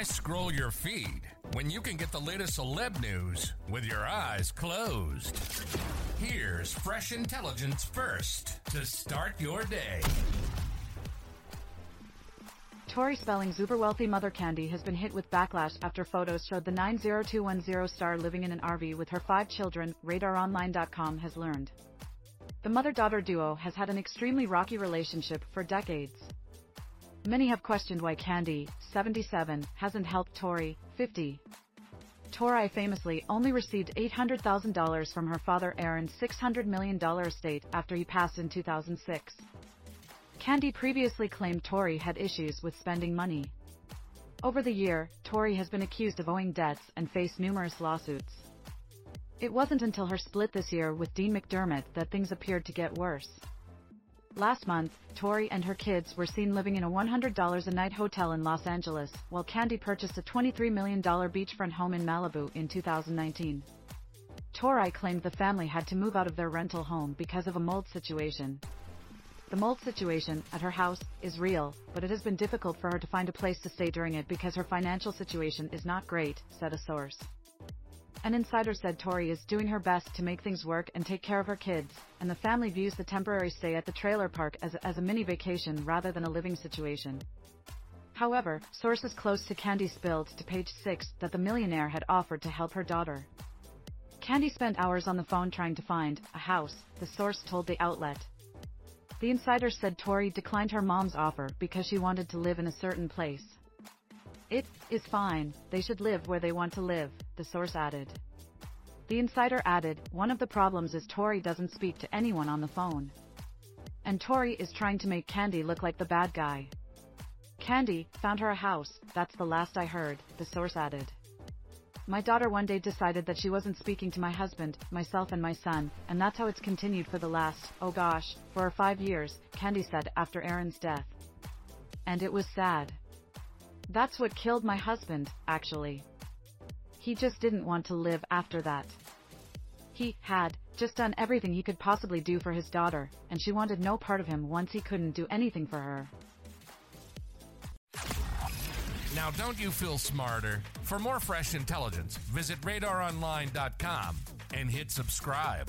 Why scroll your feed when you can get the latest celeb news with your eyes closed? Here's fresh intelligence first to start your day. Tori Spelling's uber wealthy mother Candy has been hit with backlash after photos showed the 90210 star living in an RV with her five children, RadarOnline.com has learned. The mother daughter duo has had an extremely rocky relationship for decades. Many have questioned why Candy, 77, hasn't helped Tori, 50. Tori famously only received $800,000 from her father Aaron's $600 million estate after he passed in 2006. Candy previously claimed Tori had issues with spending money. Over the year, Tori has been accused of owing debts and faced numerous lawsuits. It wasn't until her split this year with Dean McDermott that things appeared to get worse. Last month, Tori and her kids were seen living in a $100 a night hotel in Los Angeles, while Candy purchased a $23 million beachfront home in Malibu in 2019. Tori claimed the family had to move out of their rental home because of a mold situation. The mold situation at her house is real, but it has been difficult for her to find a place to stay during it because her financial situation is not great, said a source. An insider said Tori is doing her best to make things work and take care of her kids, and the family views the temporary stay at the trailer park as, as a mini vacation rather than a living situation. However, sources close to Candy spilled to page 6 that the millionaire had offered to help her daughter. Candy spent hours on the phone trying to find a house, the source told the outlet. The insider said Tori declined her mom's offer because she wanted to live in a certain place. It is fine, they should live where they want to live, the source added. The insider added, one of the problems is Tori doesn't speak to anyone on the phone. And Tori is trying to make Candy look like the bad guy. Candy found her a house, that's the last I heard, the source added. My daughter one day decided that she wasn't speaking to my husband, myself and my son, and that's how it's continued for the last, oh gosh, four or five years, Candy said after Aaron's death. And it was sad. That's what killed my husband, actually. He just didn't want to live after that. He had just done everything he could possibly do for his daughter, and she wanted no part of him once he couldn't do anything for her. Now, don't you feel smarter? For more fresh intelligence, visit radaronline.com and hit subscribe.